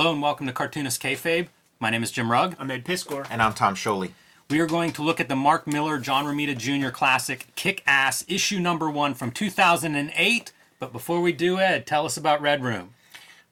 Hello and welcome to Cartoonist Kayfabe. My name is Jim Rugg. I'm Ed Piskor. And I'm Tom Scioli. We are going to look at the Mark Millar, John Romita Jr. classic Kick Ass, issue number one from 2008. But before we do, Ed, tell us about Red Room.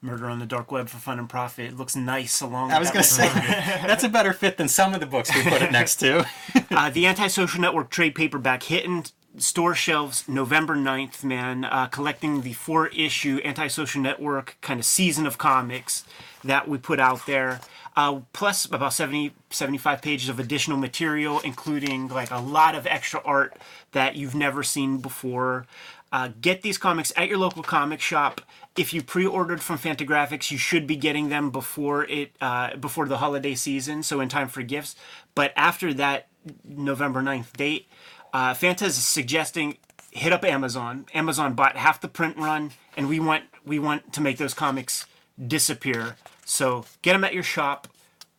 Murder on the Dark Web for Fun and Profit. It looks nice along I was going going to say, that's a better fit than some of the books we put it next to. uh, the Antisocial Network trade paperback hitting store shelves November 9th, man. Uh, collecting the four issue Antisocial Network kind of season of comics that we put out there. Uh, plus about 70, 75 pages of additional material, including like a lot of extra art that you've never seen before. Uh, get these comics at your local comic shop. If you pre-ordered from Fantagraphics, you should be getting them before it uh, before the holiday season, so in time for gifts. But after that November 9th date, uh, Fanta is suggesting hit up Amazon. Amazon bought half the print run, and we want we want to make those comics disappear. So get them at your shop,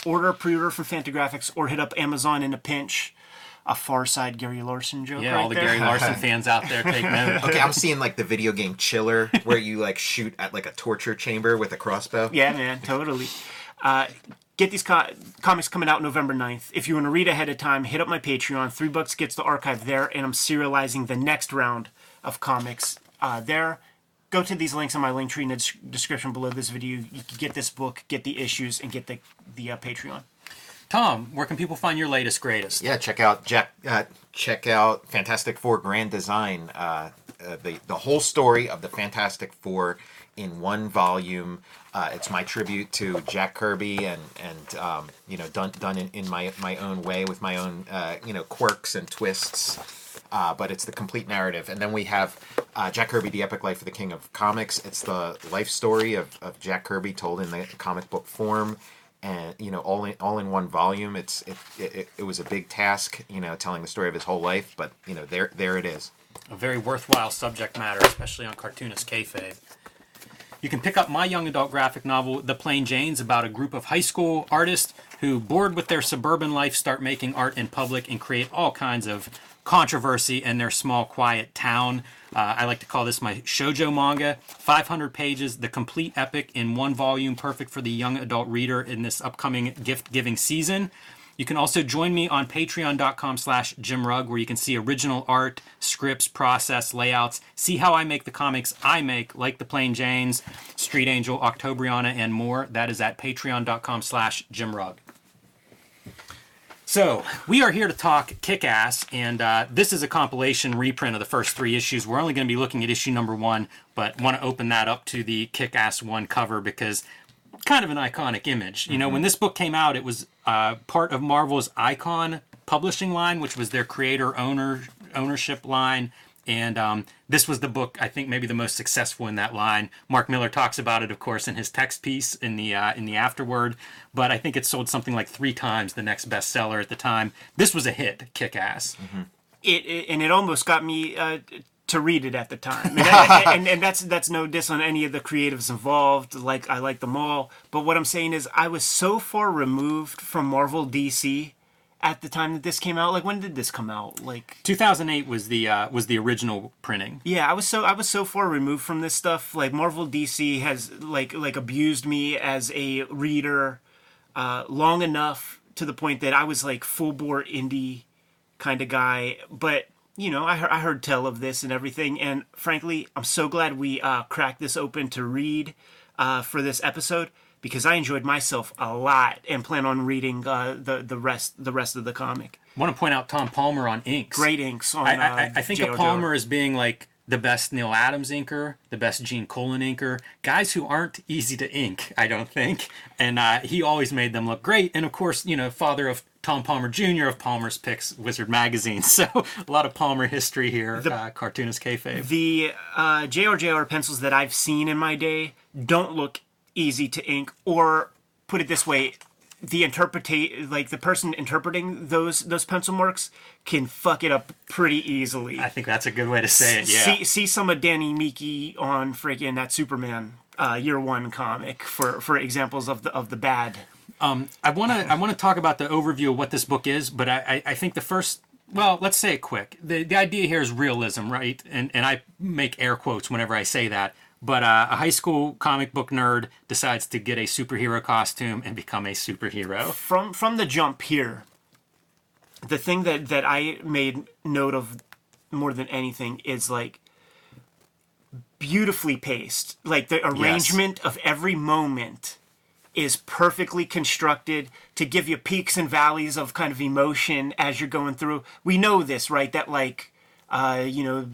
order a pre-order from Fantagraphics, or hit up Amazon in a pinch. A Far Side Gary Larson joke. Yeah, right all the there. Gary Larson fans out there take note. Okay, I'm seeing like the video game Chiller, where you like shoot at like a torture chamber with a crossbow. Yeah, man, totally. Uh, get these co- comics coming out November 9th. If you want to read ahead of time, hit up my Patreon. Three bucks gets the archive there, and I'm serializing the next round of comics uh, there. Go to these links in my link tree in the des- description below this video. You can get this book, get the issues, and get the the uh, Patreon. Tom, where can people find your latest, greatest? Yeah, check out Jack. Uh, check out Fantastic Four Grand Design. Uh, uh, the the whole story of the Fantastic Four in one volume. Uh, it's my tribute to Jack Kirby and and um, you know done done in, in my my own way with my own uh, you know quirks and twists. Uh, but it's the complete narrative. And then we have uh, Jack Kirby, The Epic Life of the King of Comics. It's the life story of, of Jack Kirby told in the comic book form. And you know, all in all in one volume. It's it, it, it was a big task, you know, telling the story of his whole life. But you know, there there it is. A very worthwhile subject matter, especially on Cartoonist Kayfabe. You can pick up my young adult graphic novel, The Plain Janes, about a group of high school artists who, bored with their suburban life, start making art in public and create all kinds of controversy in their small, quiet town. Uh, I like to call this my shojo manga. 500 pages, the complete epic in one volume, perfect for the young adult reader in this upcoming gift-giving season. You can also join me on patreon.com slash jimrug where you can see original art, scripts, process, layouts, see how I make the comics I make, like The Plain Janes, Street Angel, Octobriana, and more. That is at patreon.com slash jimrug. So, we are here to talk Kick Ass, and uh, this is a compilation reprint of the first three issues. We're only going to be looking at issue number one, but want to open that up to the Kick Ass 1 cover because kind of an iconic image. You know, when this book came out, it was uh, part of Marvel's Icon publishing line, which was their creator owner ownership line. And um, this was the book I think maybe the most successful in that line. Mark Millar talks about it, of course, in his text piece in the uh, in the afterword. But I think it sold something like three times the next bestseller at the time. This was a hit, kick ass. It, it and it almost got me uh, to read it at the time, and, I- and, and that's that's no diss on any of the creatives involved. Like I like them all, but what I'm saying is I was so far removed from Marvel DC at the time that this came out. Like when did this come out? Like 2008 was the uh, was the original printing. Yeah, I was so I was so far removed from this stuff. Like Marvel DC has like like abused me as a reader uh, long enough to the point that I was like full bore indie kind of guy. But you know, I heard, I heard tell of this and everything, and frankly, I'm so glad we uh, cracked this open to read uh, for this episode because I enjoyed myself a lot and plan on reading uh, the the rest the rest of the comic. I want to point out Tom Palmer on inks. Great inks on. I, I, uh, I think of Palmer as being like the best Neal Adams inker, the best Gene Colan inker, guys who aren't easy to ink, I don't think. And uh, he always made them look great. And of course, you know, father of Tom Palmer Jr. of Palmer's Picks Wizard Magazine. So a lot of Palmer history here, uh, cartoonist kayfabe. the uh, JRJR pencils that I've seen in my day don't look easy to ink, or put it this way, the interpretate like the person interpreting those those pencil marks can fuck it up pretty easily. I think that's a good way to say it. Yeah. See see some of Danny Miki on freaking that Superman uh, year one comic for for examples of the of the bad. Um, I want to I want to talk about the overview of what this book is, but I, I, I think the first well, let's say it quick. The the idea here is realism, right? And and I make air quotes whenever I say that. But uh, a high school comic book nerd decides to get a superhero costume and become a superhero. from from the jump here the thing that that i made note of more than anything is like beautifully paced. Like the arrangement of every moment is perfectly constructed to give you peaks and valleys of kind of emotion as you're going through. We know this right? That like uh, you know,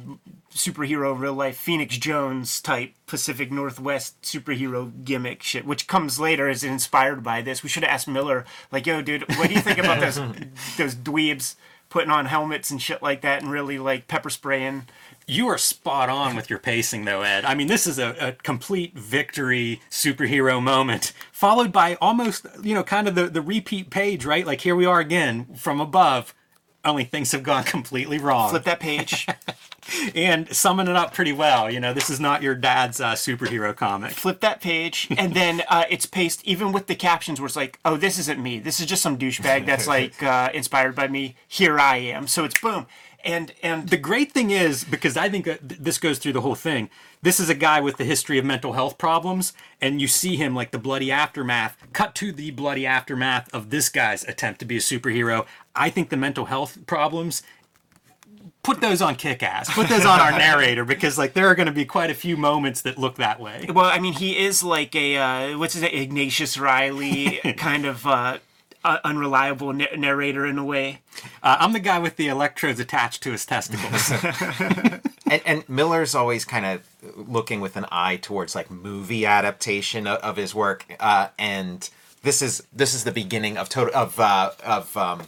superhero real life Phoenix Jones type Pacific Northwest superhero gimmick shit, which comes later is inspired by this. We should have asked Millar, like, yo, dude, what do you think about those those dweebs putting on helmets and shit like that and really like pepper spraying? You are spot on with your pacing, though, Ed. I mean, this is a, a complete victory superhero moment, followed by almost, you know, kind of the, the repeat page, right? Like, here we are again from above, only things have gone completely wrong. Flip that page, and summing it up pretty well. You know, this is not your dad's uh, superhero comic. flip that page, and then uh, it's paced even with the captions where it's like, oh, this isn't me. This is just some douchebag that's like uh, inspired by me. Here I am. So it's boom. And and The great thing is, because I think that this goes through the whole thing, this is a guy with the history of mental health problems, and you see him like the bloody aftermath, cut to the bloody aftermath of this guy's attempt to be a superhero. I think the mental health problems, put those on kick ass, put those on our narrator, because like there are going to be quite a few moments that look that way. Well, I mean, he is like a uh, what's his name, Ignatius Reilly kind of uh, uh, unreliable na- narrator in a way. Uh, I'm the guy with the electrodes attached to his testicles. and, and Millar's always kind of looking with an eye towards like movie adaptation of, of his work, uh, and this is this is the beginning of total of uh, of um,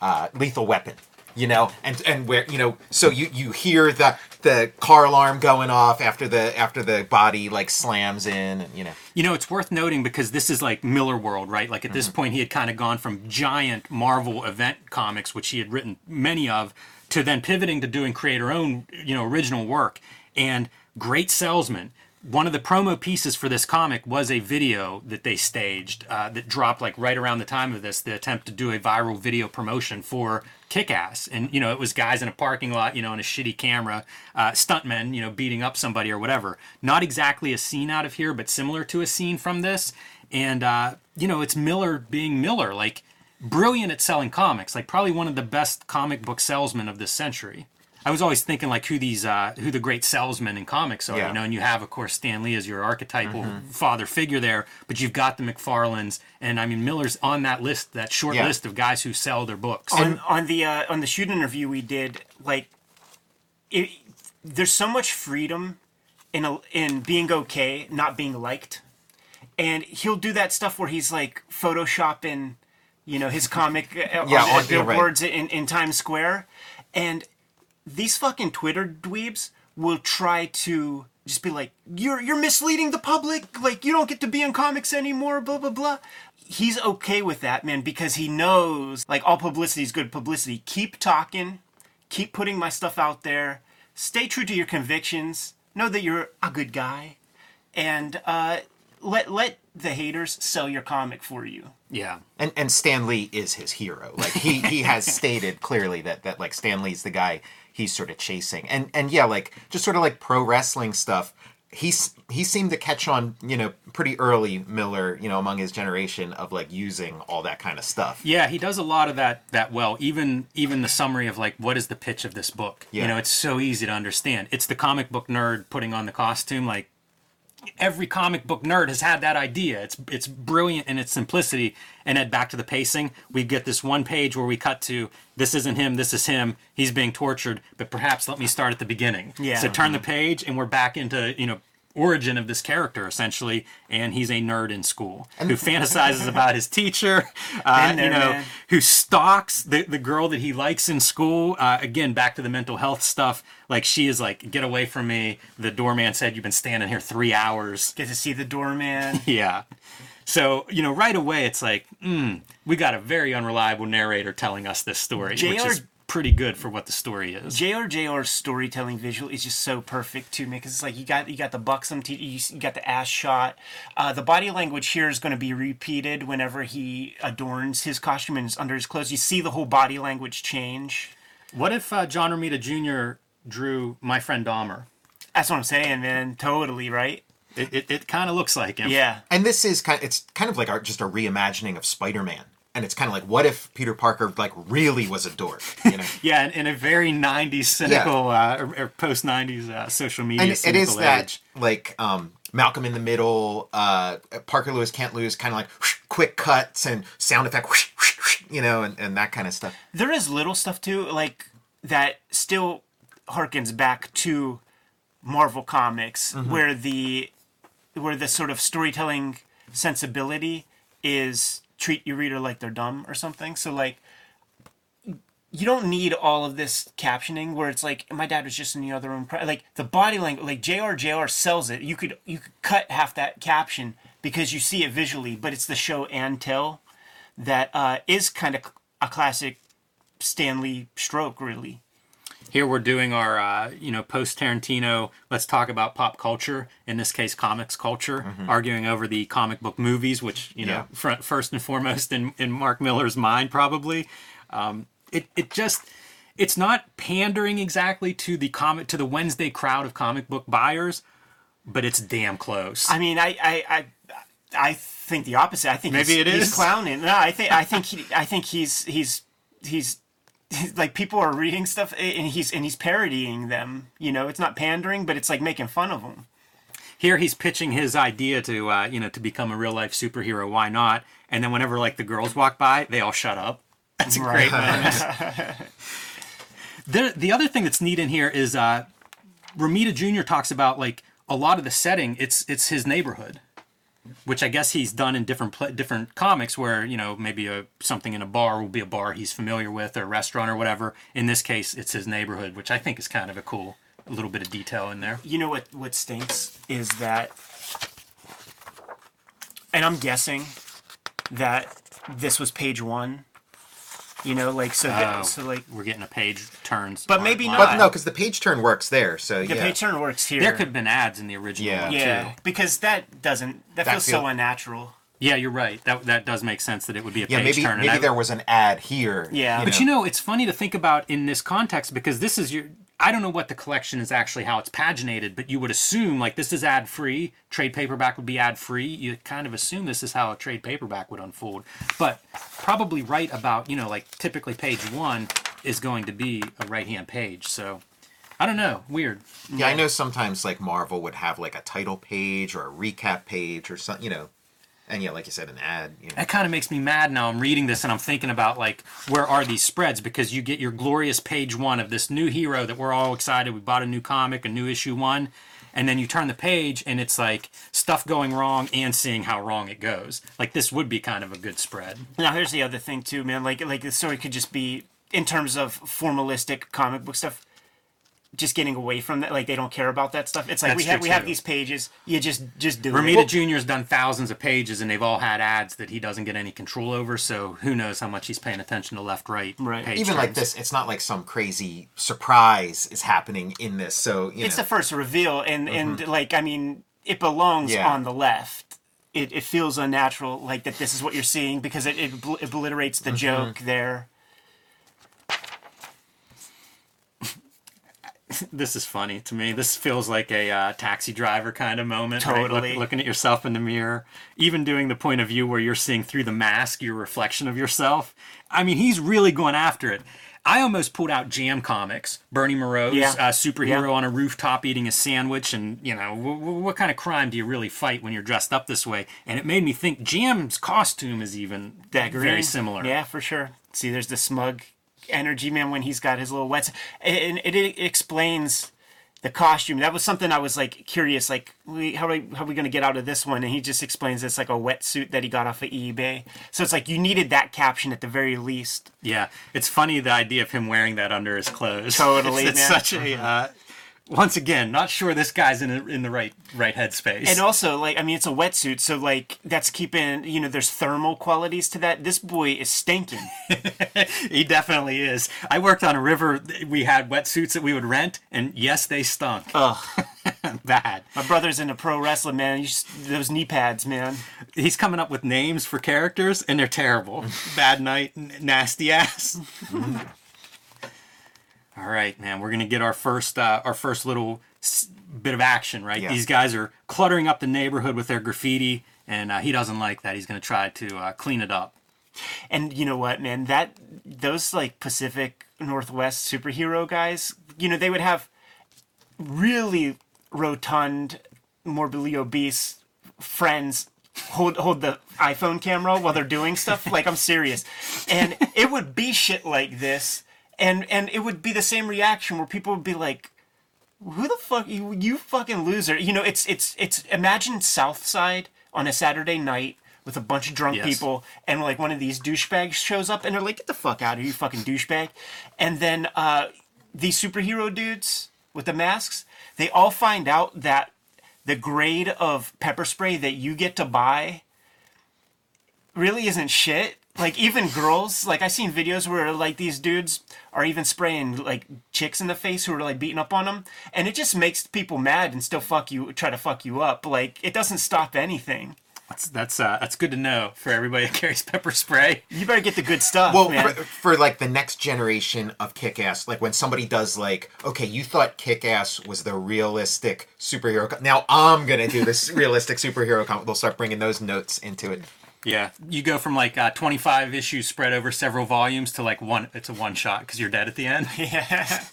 uh, Lethal Weapon. You know, and and where you know, so you you hear the the car alarm going off after the after the body like slams in, and you know. You know, it's worth noting because this is like Millar World, right? Like at this point, he had kind of gone from giant Marvel event comics, which he had written many of, to then pivoting to doing creator own, you know, original work. And great salesman. One of the promo pieces for this comic was a video that they staged uh, that dropped like right around the time of this, the attempt to do a viral video promotion for Kick Ass. And, you know, it was guys in a parking lot, you know, in a shitty camera, uh, stuntmen, you know, beating up somebody or whatever. Not exactly a scene out of here, but similar to a scene from this. And, uh, you know, it's Millar being Millar, like brilliant at selling comics, like probably one of the best comic book salesmen of this century. I was always thinking like who these uh, who the great salesmen in comics are, Yeah. you know, and you have of course Stan Lee as your archetypal father figure there, but you've got the McFarlanes, and I mean Millar's on that list, that short Yeah. list of guys who sell their books. on on the uh, on the shoot interview we did like it, there's so much freedom in a, in being okay not being liked and he'll do that stuff where he's like photoshopping you know his comic uh, Yeah, on, on right. billboards in, in times square. And these fucking twitter dweebs will try to just be like you're you're misleading the public. Like you don't get to be in comics anymore blah blah blah. He's okay with that man because he knows like all publicity is good publicity. Keep talking. Keep putting my stuff out there. Stay true to your convictions. Know that you're a good guy. And uh, let let the haters sell your comic for you yeah, and and Stan Lee is his hero. Like he he has stated clearly that that like Stan Lee's the guy he's sort of chasing. And and yeah, like just sort of like pro wrestling stuff. He's he seemed to catch on, you know, pretty early Millar, you know, among his generation of like using all that kind of stuff. Yeah, he does a lot of that that well. Even even the summary of like what is the pitch of this book. You know, it's so easy to understand. It's the comic book nerd putting on the costume. Like every comic book nerd has had that idea. It's it's brilliant in its simplicity. And then back to the pacing, we get this one page where we cut to this isn't him, this is him. He's being tortured, but perhaps let me start at the beginning. Yeah. So turn the mm-hmm. page, and we're back into you know origin of this character essentially and he's a nerd in school who fantasizes about his teacher uh, there, you know man. who stalks the, the girl that he likes in school. Uh, again, back to the mental health stuff. Like she is like, get away from me. The doorman said you've been standing here three hours. get to see the doorman Yeah. So you know, right away it's like, mm, we got a very unreliable narrator telling us this story, which JR is pretty good for what the story is. JRJR's storytelling visual is just so perfect to me because it's like you got you got the buxom, te- you, you got the ass shot. Uh, the body language here is going to be repeated whenever he adorns his costume and is under his clothes. You see the whole body language change. What if uh, John Romita Jr. drew My Friend Dahmer? That's what I'm saying, man. Totally right. It, it, it kind of looks like him. Yeah. And this is kind. of, it's kind of like our, just a reimagining of Spider-Man. And it's kind of like, what if Peter Parker like really was a dork? You know. Yeah, in, in a very '90s cynical uh, or, or post '90s uh, social media. and it is cynical that like um Malcolm in the Middle, uh, Parker Lewis can't lose, kind of like whoosh, quick cuts and sound effect, whoosh, whoosh, whoosh, you know, and, and that kind of stuff. There is little stuff too, like that still harkens back to Marvel Comics, where the where the sort of storytelling sensibility is treat your reader like they're dumb or something. So like you don't need all of this captioning where it's like my dad was just in the other room like the body language like JR JR sells it you could you could cut half that caption because you see it visually but it's the show and tell that uh, is kind of a classic Stan Lee stroke really Here we're doing our, uh, you know, post Tarantino. Let's talk about pop culture. In this case, comics culture. Arguing over the comic book movies, which you know, Yeah. fr- first and foremost in, in Mark Millar's mind, probably. Um, it it just it's not pandering exactly to the comic to the Wednesday crowd of comic book buyers, but it's damn close. I mean I I I, I think the opposite I think Maybe he's, it he's clowning no I think I think he I think he's he's he's like people are reading stuff and he's and he's parodying them you know it's not pandering but it's like making fun of them Here he's pitching his idea to uh, you know to become a real life superhero. Why not? And then whenever like the girls walk by, they all shut up. That's a great moment. the the other thing that's neat in here is uh, Romita Jr. talks about like a lot of the setting. It's it's his neighborhood, which I guess he's done in different pla different comics where you know maybe a something in a bar will be a bar he's familiar with or a restaurant or whatever. In this case, it's his neighborhood, which I think is kind of a cool a little bit of detail in there. you know what what stinks is that and i'm guessing that this was page one you know like so that, Oh, so like we're getting a page turns, But line- maybe not. But no, because the page turn works there. So the yeah. page turn works here There could have been ads in the original Yeah. one yeah too. because that doesn't that, That feels feel- so unnatural Yeah, you're right. That that does make sense that it would be a yeah, page maybe turn. and maybe I- there was an ad here. Yeah. But you know, it's funny to think about in this context because this is your. I don't know what the collection is actually how it's paginated, but you would assume like this is ad free. Trade paperback would be ad free. You kind of assume this is how a trade paperback would unfold. But probably right about you know like typically page one is going to be a right hand page. So I don't know. Weird. Yeah, I know sometimes like Marvel would have like a title page or a recap page or something, you know. And yeah, like you said, an ad. You know. That kind of makes me mad now. I'm reading this and I'm thinking about like where are these spreads because you get your glorious page one of this new hero that we're all excited. We bought a new comic, a new issue one, and then you turn the page and it's like stuff going wrong and seeing how wrong it goes. Like this would be kind of a good spread. now here's the other thing too man like like the story could just be in terms of formalistic comic book stuff just getting away from that like they don't care about that stuff it's like we have true, we have these pages you just just do Romita it Jr.'s done thousands of pages and they've all had ads that he doesn't get any control over. So who knows how much he's paying attention to left, right, Right. page Even like this, it's not like some crazy surprise is happening in this. So you it's know, the first reveal and and mm-hmm. like i mean it belongs Yeah. on the left it, it feels unnatural like that this is what you're seeing because it, it obliterates the mm-hmm. joke there this is funny to me. This feels like a uh, taxi driver kind of moment. right? Look- Totally. looking at yourself in the mirror, even doing the point of view where you're seeing through the mask your reflection of yourself. I mean, he's really going after it. I almost pulled out Jam Comics, Bernie Mireault's Yeah. uh, superhero Yeah. on a rooftop eating a sandwich, and you know w- w- what kind of crime do you really fight when you're dressed up this way? And it made me think Jam's costume is even that very similar. yeah for sure see there's the smug energy man when he's got his little wets. And it, it explains the costume. That was something i was like curious like we, how are we, how are we going to get out of this one? And he just explains it's like a wetsuit that he got off of ebay. So it's like you needed that caption at the very least. Yeah, it's funny the idea of him wearing that under his clothes. Totally, it's, it's such a. Uh, once again, not sure this guy's in a, in the right right headspace. And also, like, I mean, it's a wetsuit, so like that's keeping, you know, there's thermal qualities to that. This boy is stinking. he definitely is. I worked on a river. We had wetsuits that we would rent, and yes, they stunk. Ugh. Bad. My brother's into pro wrestling, man. Just, those knee pads, man. He's coming up with names for characters, and they're terrible. Bad night, n- nasty ass. All right, man. We're gonna get our first uh, our first little bit of action, right? Yeah. These guys are cluttering up the neighborhood with their graffiti, and uh, he doesn't like that. He's going to try to uh, clean it up. And you know what, man? That those like Pacific Northwest superhero guys, you know, they would have really rotund, morbidly obese friends hold hold the iPhone camera while they're doing stuff. Like I'm serious, and it would be shit like this, and and it would be the same reaction where people would be like. Who the fuck you you fucking loser? You know, it's it's it's imagine South Side on a Saturday night with a bunch of drunk Yes. people and like one of these douchebags shows up and they're like, get the fuck out of here, you fucking douchebag. And then uh, these superhero dudes with the masks, they all find out that the grade of pepper spray that you get to buy really isn't shit. Like even girls, like i've seen videos where like these dudes are even spraying like chicks in the face who are like beating up on them, and it just makes people mad and still fuck you, try to fuck you up. Like it doesn't stop anything. That's that's uh, that's good to know for everybody that carries pepper spray. You better get the good stuff, Well, man. for, for like the next generation of Kick-Ass, like when somebody does like, okay, you thought Kick-Ass was the realistic superhero. Co- now I'm gonna do this realistic superhero comic. They'll start bringing those notes into it. Yeah, you go from like uh, 25 issues spread over several volumes to like one. It's a one shot because you're dead at the end. yeah.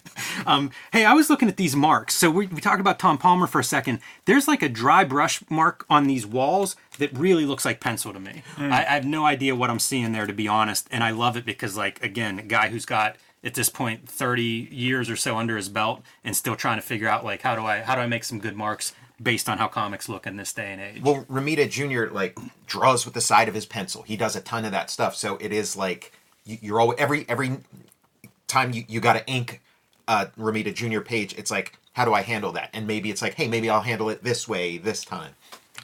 Um, hey, I was looking at these marks. So we, we talked about Tom Palmer for a second. There's like a dry brush mark on these walls that really looks like pencil to me. I, I have no idea what I'm seeing there, to be honest. And I love it because, like, again, a guy who's got at this point 30 years or so under his belt and still trying to figure out like how do I how do I make some good marks based on how comics look in this day and age. Well, Romita Jr. like draws with the side of his pencil. He does a ton of that stuff. So it is like you, you're always every every time you, you got to ink a Romita Jr. page. It's like how do I handle that? And maybe it's like hey, maybe I'll handle it this way this time.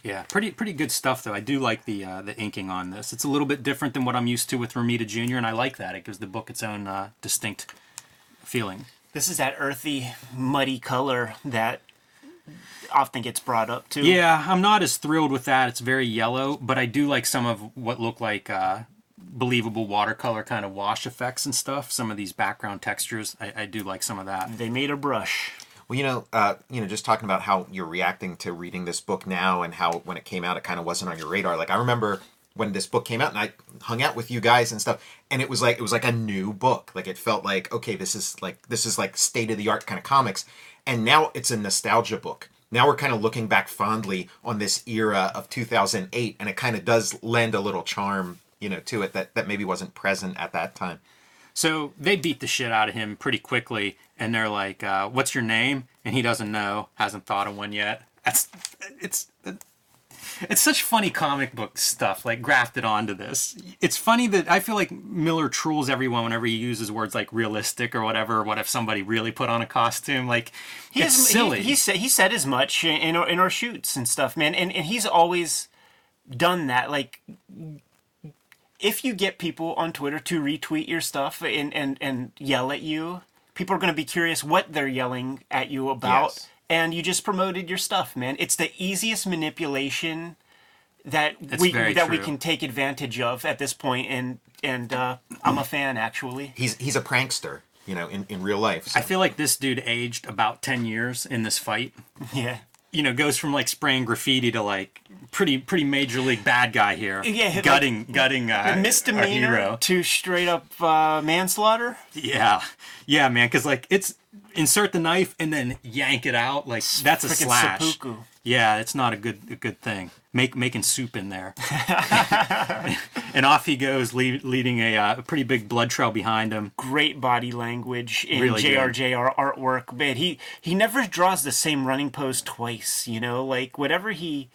Yeah, pretty pretty good stuff though. I do like the uh, the inking on this. It's a little bit different than what I'm used to with Romita Jr. and I like that. It gives the book its own uh, distinct feeling. This is that earthy, muddy color that often gets brought up too. Yeah, I'm not as thrilled with that. It's very yellow, but I do like some of what look like uh, believable watercolor kind of wash effects and stuff. Some of these background textures, I, I do like some of that. They made a brush. Well, you know, uh, you know, just talking about how you're reacting to reading this book now, and how when it came out, it kind of wasn't on your radar. Like I remember when this book came out, and I hung out with you guys and stuff, and it was like it was like a new book. Like it felt like okay, this is like this is like state of the art kind of comics, and now it's a nostalgia book. Now we're kind of looking back fondly on this era of 2008, and it kind of does lend a little charm, you know, to it that that maybe wasn't present at that time. So they beat the shit out of him pretty quickly, and they're like, uh, "What's your name?" And he doesn't know, hasn't thought of one yet. That's it's it's such funny comic book stuff, like grafted onto this. It's funny that I feel like Millar trolls everyone whenever he uses words like realistic or whatever. What if somebody really put on a costume? Like He it's silly. He, he said he said as much in our, in our shoots and stuff, man. And and he's always done that. Like, if you get people on Twitter to retweet your stuff and and and yell at you, people are going to be curious what they're yelling at you about. Yes. And you just promoted your stuff, man. It's the easiest manipulation that It's we very that we can take advantage of at this point. And and uh, I'm a fan actually. He's he's a prankster, you know, in, in real life. so- I feel like this dude aged about ten years in this fight. Yeah. you know, goes from like spraying graffiti to like pretty pretty major league bad guy here. Yeah, like- gutting gutting uh, our Misdemeanor hero. to straight up uh, manslaughter. Yeah, yeah, man. Because like it's insert the knife and then yank it out. Like that's a Frickin' slash. seppuku. Yeah, it's not a good a good thing. Make making soup in there. and off he goes, lead, leading a, uh, a pretty big blood trail behind him. great body language in Really. JRJR artwork, but he he never draws the same running pose twice. You know, like whatever he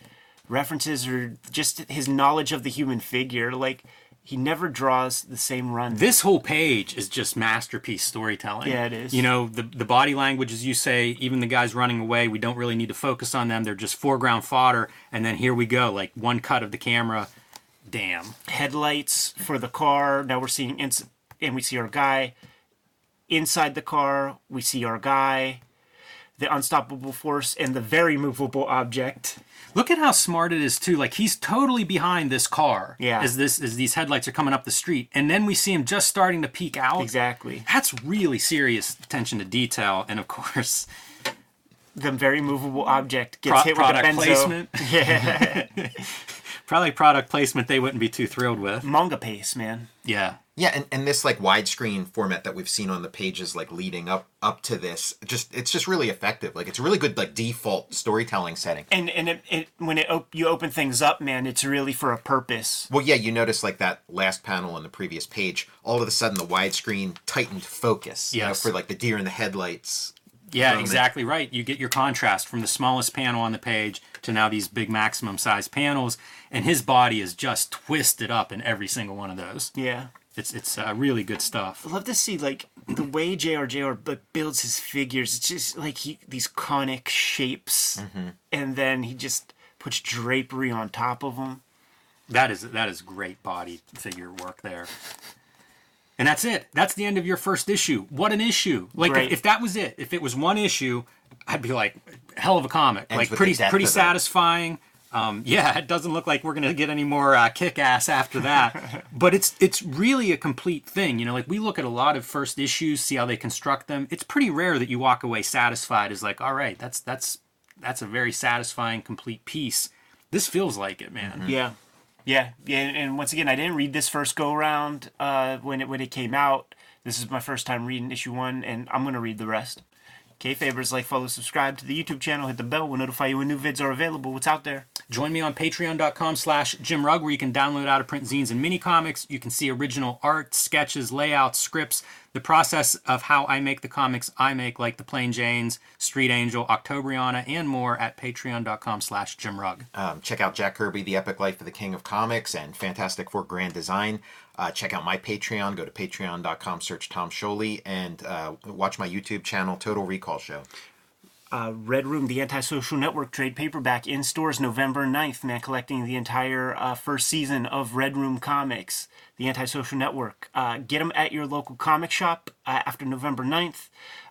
references or just his knowledge of the human figure, like he never draws the same run. This whole page is just masterpiece storytelling. Yeah, it is. You know, the the body language, as you say, even the guys running away, we don't really need to focus on them. They're just foreground fodder. And then here we go, like one cut of the camera. Damn. Headlights for the car. Now we're seeing ins- and we see our guy inside the car. We see our guy, the unstoppable force, and the very movable object. Look at how smart it is too. Like he's totally behind this car. Yeah. As this as these headlights are coming up the street, and then we see him just starting to peek out. Exactly. That's really serious attention to detail, and of course, the very movable object gets Pro- hit with a benzo. placement. Yeah, Probably product placement they wouldn't be too thrilled with. manga pace, man. Yeah. Yeah, and, and this like widescreen format that we've seen on the pages like leading up up to this, just it's just really effective. Like it's a really good like default storytelling setting. And and it, it when it op- you open things up, man, it's really for a purpose. Well, yeah, you notice like that last panel on the previous page. All of a sudden, the widescreen tightened focus. You know, Yes. for like the deer in the headlights. Yeah, it. exactly right. You get your contrast from the smallest panel on the page to now these big maximum size panels, and his body is just twisted up in every single one of those. Yeah. It's it's uh, really good stuff. I love to see like the way JRJR like, builds his figures. It's just like he these conic shapes, and then he just puts drapery on top of them. That is that is great body figure work there. And that's it. That's the end of your first issue. What an issue! Like if, if that was it, if it was one issue, I'd be like, hell of a comic. Ends like pretty pretty satisfying. Um, yeah, it doesn't look like we're gonna get any more uh, kick ass after that. but it's it's really a complete thing. You know, like we look at a lot of first issues, see how they construct them. It's pretty rare that you walk away satisfied as like, all right, that's that's that's a very satisfying complete piece. This feels like it, man. Yeah, yeah, yeah. And, once again, I didn't read this first go around uh, when it when it came out. This is my first time reading issue one, and I'm gonna read the rest. Okay, Favors, like, follow, subscribe to the YouTube channel, hit the bell, we'll notify you when new vids are available. What's out there? Join me on patreon.com slash Jim Rugg, where you can download out of print zines and mini comics. You can see original art, sketches, layouts, scripts, the process of how I make the comics I make, like The Plain Janes, Street Angel, Octobriana, and more at patreon.com slash Jim Rugg. Um, check out Jack Kirby, The Epic Life of the King of Comics, and Fantastic Four Grand Design. Uh, check out my Patreon. Go to patreon.com, search Tom Scioli, and uh, watch my YouTube channel, Total Recall Show. Uh, Red Room, the Antisocial Network trade paperback in stores November 9th, man, collecting the entire uh, first season of Red Room Comics, the Antisocial Network. Uh, get them at your local comic shop uh, after November 9th.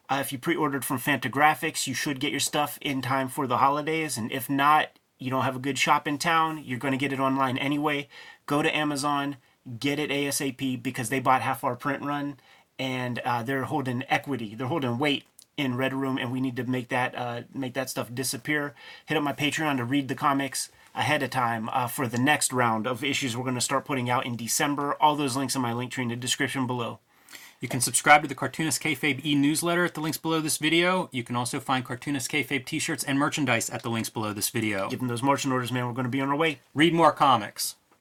Uh, if you pre ordered from Fantagraphics, you should get your stuff in time for the holidays. And if not, you don't have a good shop in town, you're going to get it online anyway. Go to Amazon, get it ASAP because they bought half our print run and uh, they're holding equity, they're holding weight in Red Room, and we need to make that uh, make that stuff disappear. Hit up my Patreon to read the comics ahead of time uh, for the next round of issues we're going to start putting out in December. All those links in my link tree in the description below. You can subscribe to the Cartoonist Kayfabe e-newsletter at the links below this video. You can also find Cartoonist Kayfabe t-shirts and merchandise at the links below this video. Give them those marching orders, man. We're going to be on our way. Read more comics.